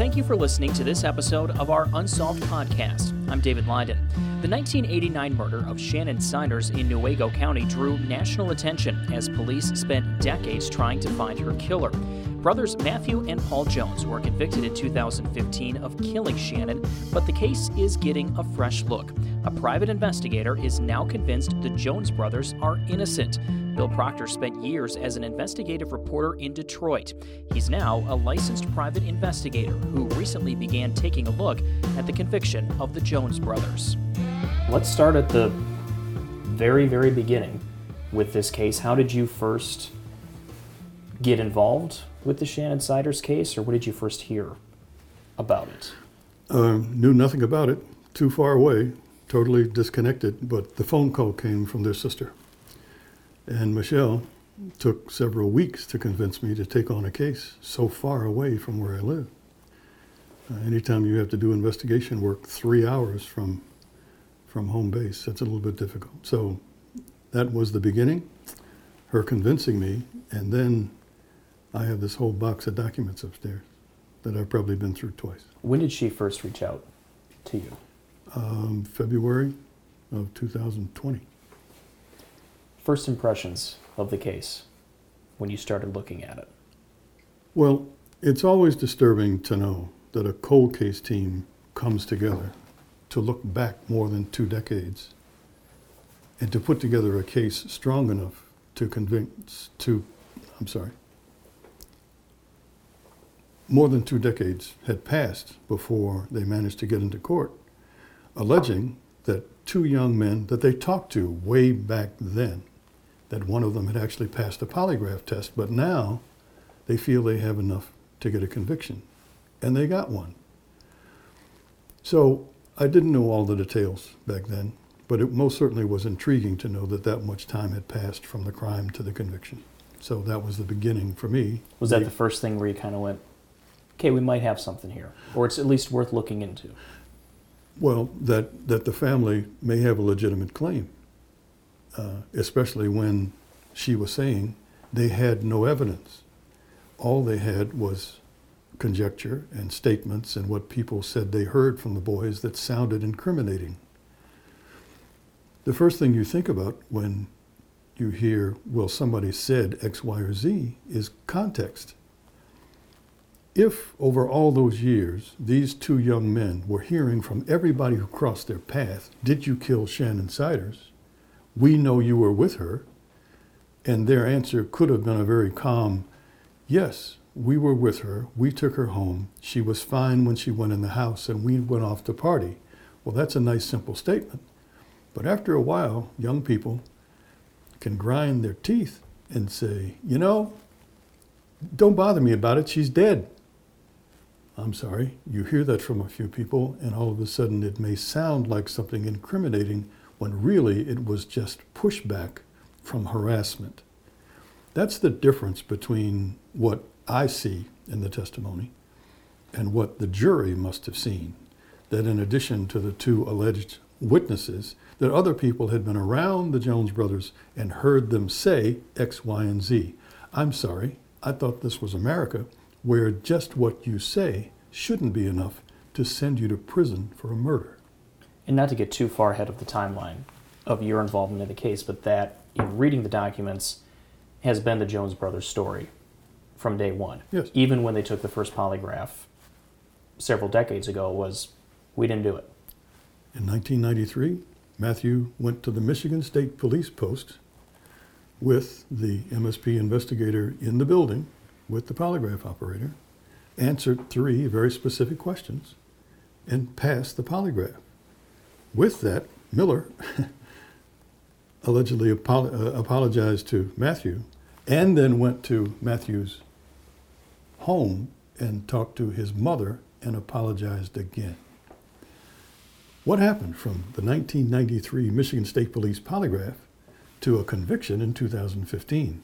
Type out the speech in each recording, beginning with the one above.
Thank you for listening to this episode of our Unsolved podcast. I'm David Lyden. The 1989 murder of Shannon Siders in Newaygo County drew national attention as police spent decades trying to find her killer. Brothers Matthew and Paul Jones were convicted in 2015 of killing Shannon, but the case is getting a fresh look. A private investigator is now convinced the Jones brothers are innocent. Bill Proctor spent years as an investigative reporter in Detroit. He's now a licensed private investigator who recently began taking a look at the conviction of the Jones brothers. Let's start at the very, very beginning with this case. How did you first get involved with the Shannon Siders case, or what did you first hear about it? Uh, knew nothing about it, too far away, totally disconnected, but the phone call came from their sister. And Michelle took several weeks to convince me to take on a case so far away from where I live. Uh, anytime you have to do investigation work three hours from from home base, that's a little bit difficult. So that was the beginning, her convincing me, and then I have this whole box of documents upstairs that I've probably been through twice. When did she first reach out to you? Um, February of 2020. First impressions of the case when you started looking at it? Well, it's always disturbing to know that a cold case team comes together to look back more than two decades and to put together a case strong enough to convince to I'm sorry. More than two decades had passed before they managed to get into court, alleging that two young men that they talked to way back then that one of them had actually passed a polygraph test, but now they feel they have enough to get a conviction. And they got one. So I didn't know all the details back then, but it most certainly was intriguing to know that that much time had passed from the crime to the conviction. So that was the beginning for me. Was that the first thing where you kind of went, okay, we might have something here, or it's at least worth looking into? Well, that, that the family may have a legitimate claim uh, especially when she was saying they had no evidence. All they had was conjecture and statements and what people said they heard from the boys that sounded incriminating. The first thing you think about when you hear, well, somebody said X, Y, or Z is context. If over all those years these two young men were hearing from everybody who crossed their path, did you kill Shannon Siders? We know you were with her. And their answer could have been a very calm, Yes, we were with her. We took her home. She was fine when she went in the house, and we went off to party. Well, that's a nice, simple statement. But after a while, young people can grind their teeth and say, You know, don't bother me about it. She's dead. I'm sorry. You hear that from a few people, and all of a sudden it may sound like something incriminating when really it was just pushback from harassment. That's the difference between what I see in the testimony and what the jury must have seen. That in addition to the two alleged witnesses, that other people had been around the Jones brothers and heard them say X, Y, and Z. I'm sorry, I thought this was America, where just what you say shouldn't be enough to send you to prison for a murder and not to get too far ahead of the timeline of your involvement in the case, but that in reading the documents has been the Jones brothers' story from day one. Yes. Even when they took the first polygraph several decades ago, was we didn't do it. In 1993, Matthew went to the Michigan State Police Post with the MSP investigator in the building with the polygraph operator, answered three very specific questions, and passed the polygraph. With that, Miller allegedly uh, apologized to Matthew and then went to Matthew's home and talked to his mother and apologized again. What happened from the 1993 Michigan State Police polygraph to a conviction in 2015?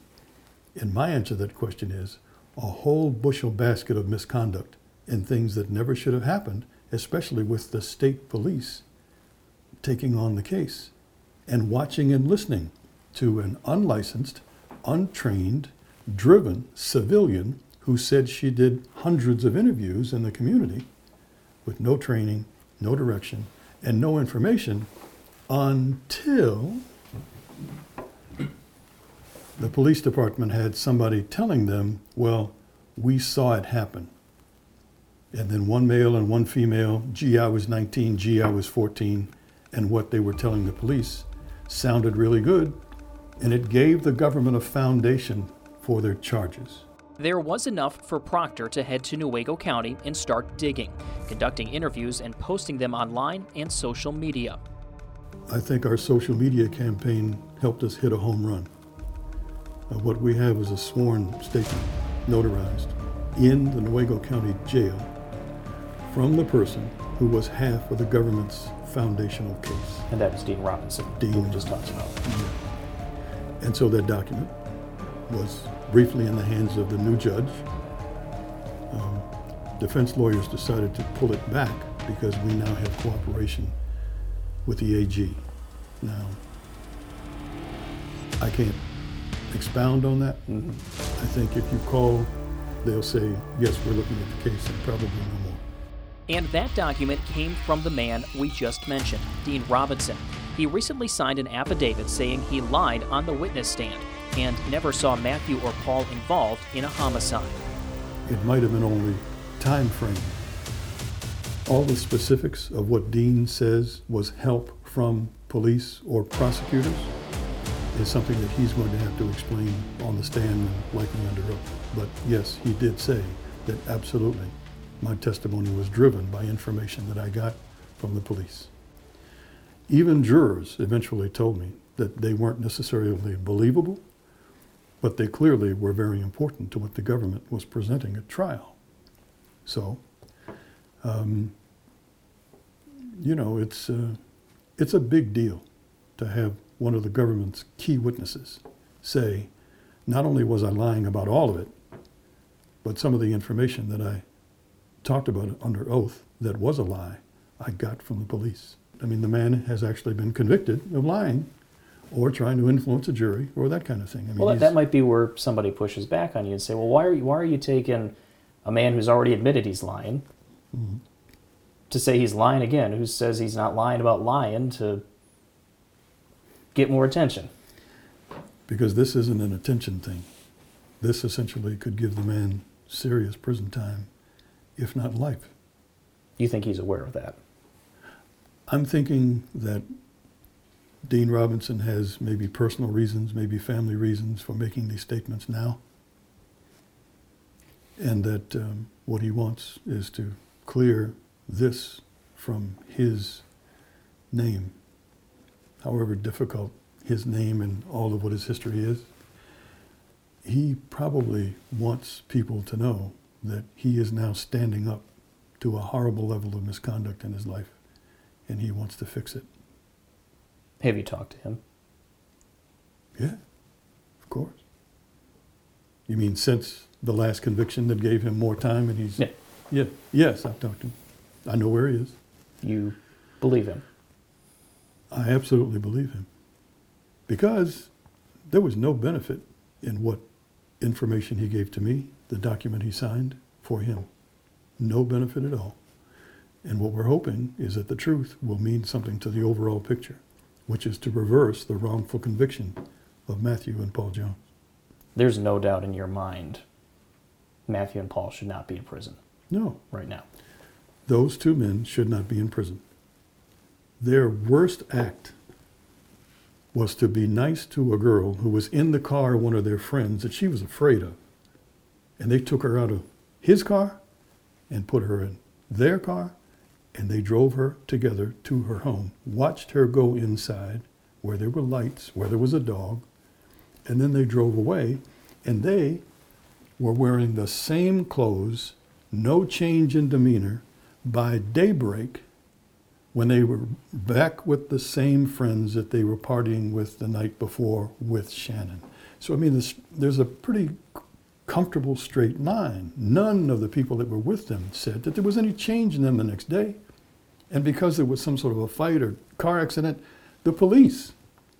And my answer to that question is a whole bushel basket of misconduct and things that never should have happened, especially with the state police taking on the case and watching and listening to an unlicensed, untrained, driven civilian who said she did hundreds of interviews in the community with no training, no direction, and no information until the police department had somebody telling them, well, we saw it happen. And then one male and one female, gee, I was 19, gee, I was 14, and what they were telling the police sounded really good, and it gave the government a foundation for their charges. There was enough for Proctor to head to Newaygo County and start digging, conducting interviews and posting them online and social media. I think our social media campaign helped us hit a home run. Uh, what we have is a sworn statement, notarized, in the Newaygo County Jail from the person who was half of the government's foundational case. And that was Dean Robinson, Dean who we just talked about. And so that document was briefly in the hands of the new judge. Um, defense lawyers decided to pull it back because we now have cooperation with the AG. Now, I can't expound on that. I think if you call, they'll say, yes, we're looking at the case and probably. And that document came from the man we just mentioned, Dean Robinson. He recently signed an affidavit saying he lied on the witness stand and never saw Matthew or Paul involved in a homicide. It might have been only time frame. All the specifics of what Dean says was help from police or prosecutors is something that he's going to have to explain on the stand and likely under oath. But yes, he did say that absolutely my testimony was driven by information that I got from the police. Even jurors eventually told me that they weren't necessarily believable, but they clearly were very important to what the government was presenting at trial. So, um, you know, it's, uh, it's a big deal to have one of the government's key witnesses say, not only was I lying about all of it, but some of the information that I talked about it under oath that was a lie, I got from the police. I mean, the man has actually been convicted of lying or trying to influence a jury or that kind of thing. I mean, Well, that, that might be where somebody pushes back on you and say, "Well, why are you, why are you taking a man who's already admitted he's lying mm-hmm. to say he's lying again? Who says he's not lying about lying to get more attention?" because this isn't an attention thing. This essentially could give the man serious prison time, if not life. You think he's aware of that? I'm thinking that Dean Robinson has maybe personal reasons, maybe family reasons for making these statements now. And that um, what he wants is to clear this from his name, however difficult his name and all of what his history is. He probably wants people to know that he is now standing up to a horrible level of misconduct in his life and he wants to fix it. Have you talked to him? Yeah, of course. You mean since the last conviction that gave him more time and he's. Yeah. Yeah, yes, I've talked to him. I know where he is. You believe him? I absolutely believe him. Because there was no benefit in what information he gave to me, the document he signed for him. No benefit at all. And what we're hoping is that the truth will mean something to the overall picture, which is to reverse the wrongful conviction of Matthew and Paul Jones. There's no doubt in your mind Matthew and Paul should not be in prison No, right now. those two men should not be in prison. Their worst act was to be nice to a girl who was in the car of one of their friends that she was afraid of. And they took her out of his car and put her in their car, and they drove her together to her home, watched her go inside where there were lights, where there was a dog, and then they drove away, and they were wearing the same clothes, no change in demeanor. By daybreak, when they were back with the same friends that they were partying with the night before with Shannon. So, I mean, there's, there's a pretty comfortable straight line. None of the people that were with them said that there was any change in them the next day. And because there was some sort of a fight or car accident, the police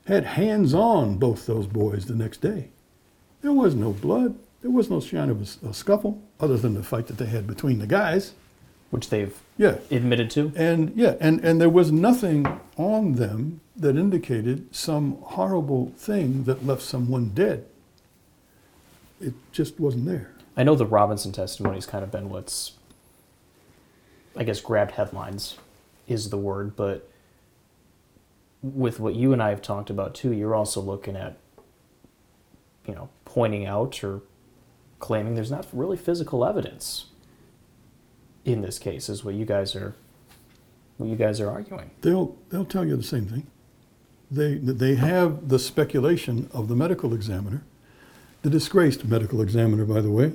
had hands on both those boys the next day. There was no blood. There was no sign of a scuffle, other than the fight that they had between the guys. Which they've Yeah, admitted to. and yeah, and, and there was nothing on them that indicated some horrible thing that left someone dead. It just wasn't there. I know the Robinson testimony's kind of been what's, I guess, grabbed headlines is the word, but with what you and I have talked about too, you're also looking at, you know, pointing out or claiming there's not really physical evidence in this case, is what you guys are, what you guys are arguing. They'll they'll tell you the same thing. They they have the speculation of the medical examiner, the disgraced medical examiner, by the way,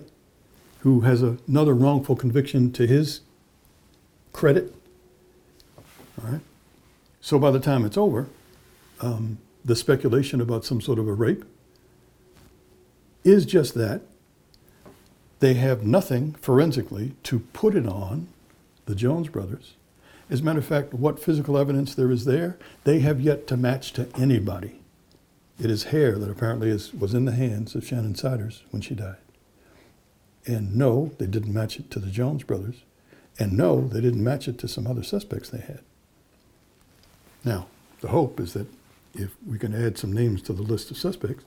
who has another wrongful conviction to his credit. All right. So by the time it's over, um, the speculation about some sort of a rape is just that. They have nothing forensically to put it on the Jones brothers. As a matter of fact, what physical evidence there is there, they have yet to match to anybody. It is hair that apparently is, was in the hands of Shannon Siders when she died. And no, they didn't match it to the Jones brothers. And no, they didn't match it to some other suspects they had. Now, the hope is that if we can add some names to the list of suspects,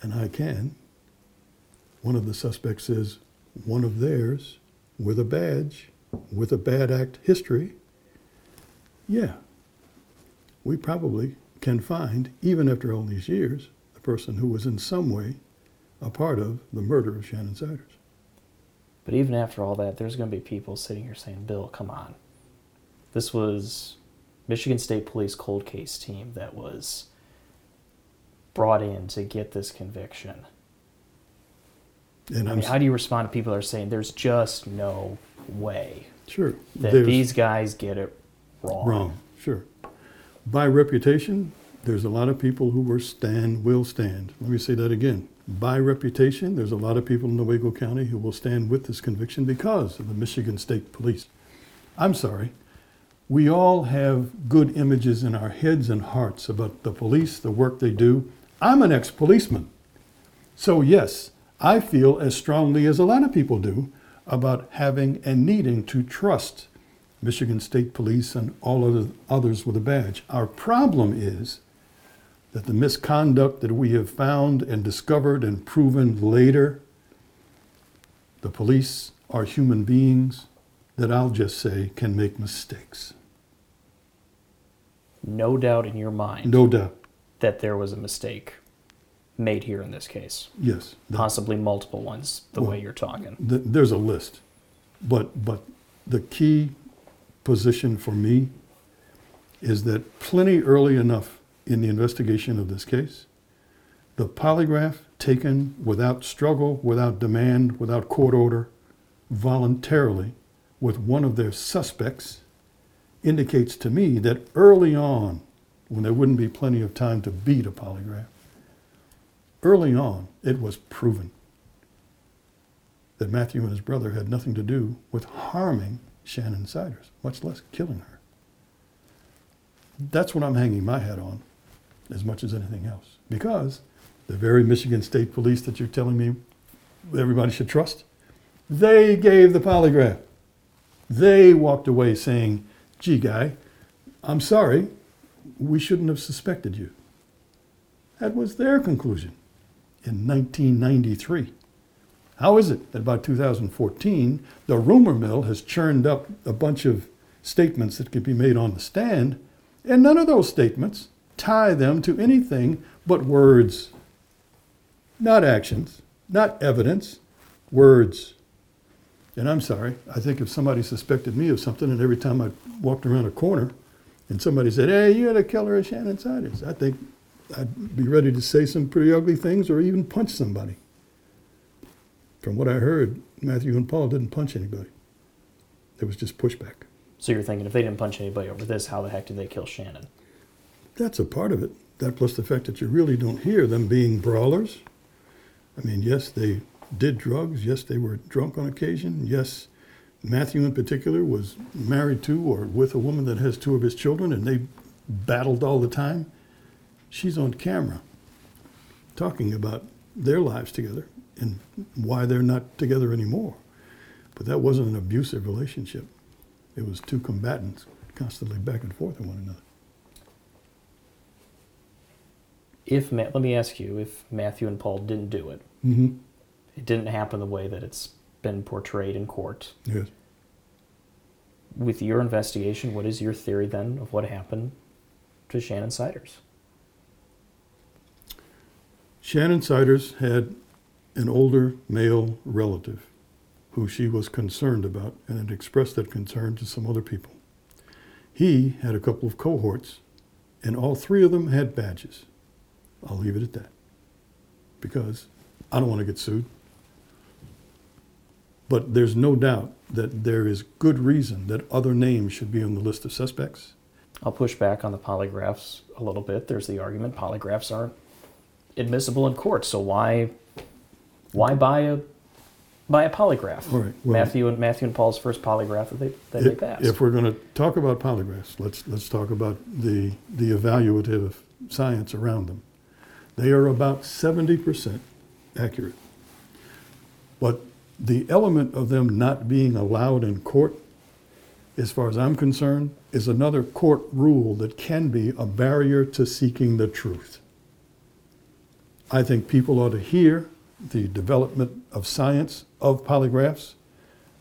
and I can, one of the suspects is one of theirs with a badge, with a bad act history. Yeah, we probably can find, even after all these years, the person who was in some way a part of the murder of Shannon Siders. But even after all that, there's going to be people sitting here saying, Bill, come on. This was Michigan State Police cold case team that was brought in to get this conviction. And I I'm mean, how do you respond to people that are saying there's just no way sure that there's- these guys get it wrong? Wrong, sure. By reputation, there's a lot of people who were stand, will stand. Let me say that again. By reputation, there's a lot of people in Newaygo County who will stand with this conviction because of the Michigan State Police. I'm sorry. We all have good images in our heads and hearts about the police, the work they do. I'm an ex policeman. So, yes, I feel as strongly as a lot of people do about having and needing to trust Michigan State Police and all other, others with a badge. Our problem is that the misconduct that we have found and discovered and proven later, the police are human beings that I'll just say can make mistakes. No doubt in your mind No doubt. that there was a mistake made here in this case. Yes. Possibly multiple ones, the Well, way you're talking. th- there's a list. But, but the key position for me is that plenty early enough in the investigation of this case, the polygraph taken without struggle, without demand, without court order, voluntarily with one of their suspects indicates to me that early on, when there wouldn't be plenty of time to beat a polygraph, early on, it was proven that Matthew and his brother had nothing to do with harming Shannon Siders, much less killing her. That's what I'm hanging my hat on as much as anything else. Because the very Michigan State Police that you're telling me everybody should trust, they gave the polygraph. They walked away saying, gee, guy, I'm sorry, we shouldn't have suspected you. That was their conclusion in 1993. How is it that by 2014, the rumor mill has churned up a bunch of statements that could be made on the stand, and none of those statements tie them to anything but words? Not actions, not evidence, words. And I'm sorry, I think if somebody suspected me of something, and every time I walked around a corner and somebody said, Hey, you're the killer of Shannon Siders, I think I'd be ready to say some pretty ugly things or even punch somebody. From what I heard, Matthew and Paul didn't punch anybody. There was just pushback. So you're thinking if they didn't punch anybody over this, how the heck did they kill Shannon? That's a part of it. That plus the fact that you really don't hear them being brawlers. I mean, yes, they did drugs. Yes, they were drunk on occasion. Yes, Matthew in particular was married to or with a woman that has two of his children and they battled all the time. She's on camera talking about their lives together and why they're not together anymore. But that wasn't an abusive relationship. It was two combatants constantly back and forth with one another. If let me ask you, if Matthew and Paul didn't do it, Mm-hmm. it didn't happen the way that it's been portrayed in court. Yes. With your investigation, what is your theory then of what happened to Shannon Siders? Shannon Siders had an older male relative who she was concerned about and had expressed that concern to some other people. He had a couple of cohorts, and all three of them had badges. I'll leave it at that because I don't want to get sued. But there's no doubt that there is good reason that other names should be on the list of suspects. I'll push back on the polygraphs a little bit. There's the argument polygraphs aren't admissible in court, so why why buy a buy a polygraph? Right, well- Matthew and Matthew and Paul's first polygraph that they that they passed. If we're going to talk about polygraphs, let's, let's talk about the, the evaluative science around them. They are about 70% accurate. But the element of them not being allowed in court, as far as I'm concerned, is another court rule that can be a barrier to seeking the truth. I think people ought to hear the development of science of polygraphs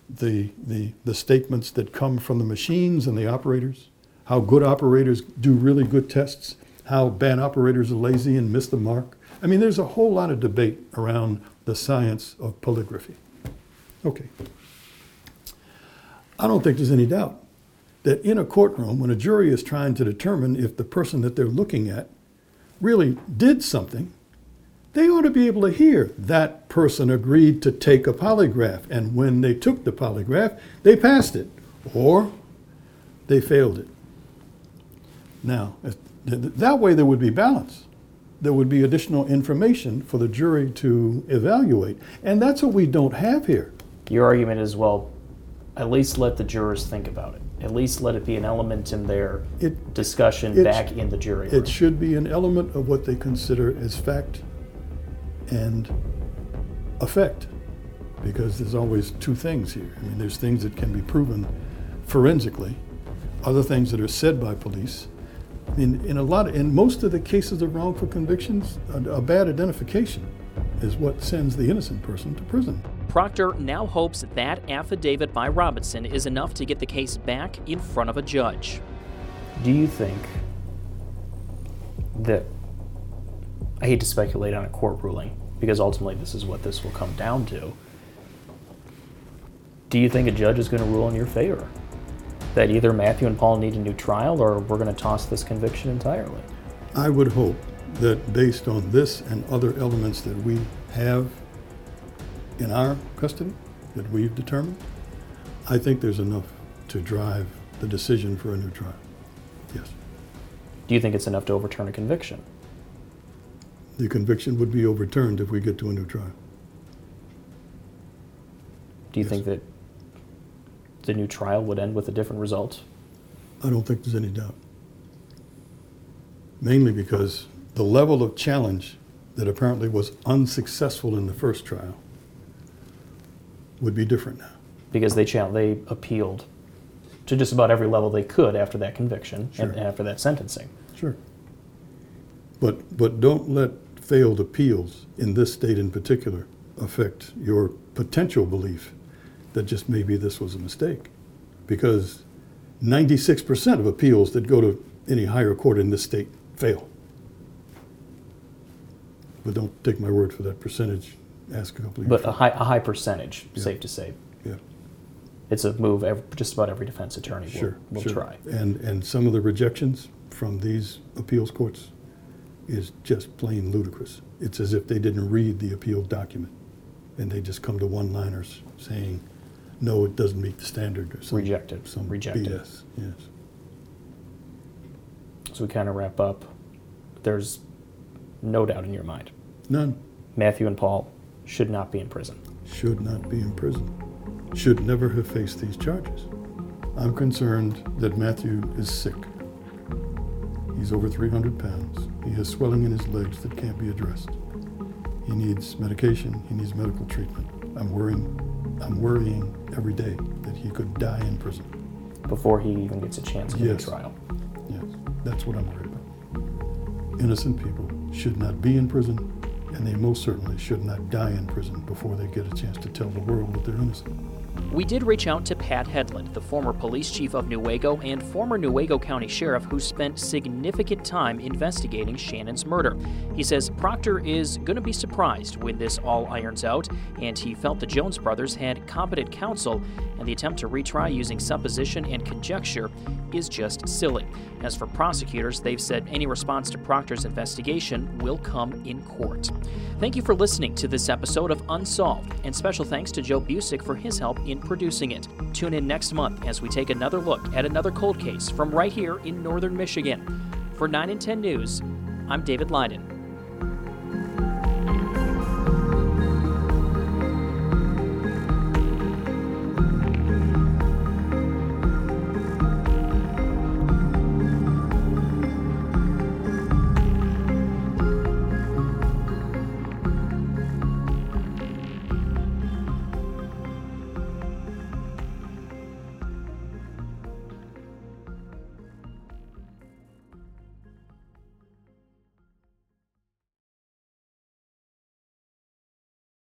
the, the, the statements that come from the machines and the operators, how good operators do really good tests, how bad operators are lazy and miss the mark. I mean, there's a whole lot of debate around the science of polygraphy. Okay. I don't think there's any doubt that in a courtroom, when a jury is trying to determine if the person that they're looking at really did something, they ought to be able to hear that person agreed to take a polygraph, and when they took the polygraph, they passed it, or they failed it. Now, if- th- th- that way there would be balance. There would be additional information for the jury to evaluate, and that's what we don't have here. Your argument is well, at least let the jurors think about it. At least let it be an element in their It, discussion It's- back in the jury room. it should be an element of what they consider as fact and effect, because there's always two things here. I mean, there's things that can be proven forensically, other things that are said by police. I mean, in a lot, of, in most of the cases of wrongful convictions, a, a bad identification is what sends the innocent person to prison. Proctor now hopes that affidavit by Robinson is enough to get the case back in front of a judge. Do you think that I hate to speculate on a court ruling because ultimately this is what this will come down to? Do you think a judge is going to rule in your favor? That either Matthew and Paul need a new trial or we're going to toss this conviction entirely? I would hope that based on this and other elements that we have in our custody, that we've determined, I think there's enough to drive the decision for a new trial. Yes. Do you think it's enough to overturn a conviction? The conviction would be overturned if we get to a new trial. Do you Yes. think that the new trial would end with a different result? I don't think there's any doubt. Mainly because the level of challenge that apparently was unsuccessful in the first trial would be different now. Because they chal- they appealed to just about every level they could after that conviction and after that sentencing. Sure. But, but don't let failed appeals in this state in particular affect your potential belief that just maybe this was a mistake. Because 96% of appeals that go to any higher court in this state fail. But don't take my word for that percentage. Ask a couple of But a high, a high percentage, Yeah. safe to say. Yeah, It's a move ev just about every defense attorney will, sure, will sure. try. And, and some of the rejections from these appeals courts is just plain ludicrous. It's as if they didn't read the appeal document and they just come to one-liners saying, no, it doesn't meet the standard or some, Rejected, some rejected. BS. Yes. So we kind of wrap up. There's no doubt in your mind. None Matthew and Paul should not be in prison. should not be in prison. Should never have faced these charges. I'm concerned that Matthew is sick. He's over 300 pounds. He has swelling in his legs that can't be addressed. He needs medication. He needs medical treatment. I'm worrying. I'm worrying every day that he could die in prison. Before he even gets a chance to Yes. a trial. Yes, that's what I'm worried about. Innocent people should not be in prison, and they most certainly should not die in prison before they get a chance to tell the world that they're innocent. We did reach out to Pat Headland, the former police chief of Newaygo and former Newaygo County Sheriff who spent significant time investigating Shannon's murder. He says Proctor is going to be surprised when this all irons out, and he felt the Jones brothers had competent counsel, and the attempt to retry using supposition and conjecture is just silly. As for prosecutors, they've said any response to Proctor's investigation will come in court. Thank you for listening to this episode of Unsolved, and special thanks to Joe Busick for his help in producing it. Tune in next month as we take another look at another cold case from right here in northern Michigan. For 9 and 10 News, I'm David Lyden.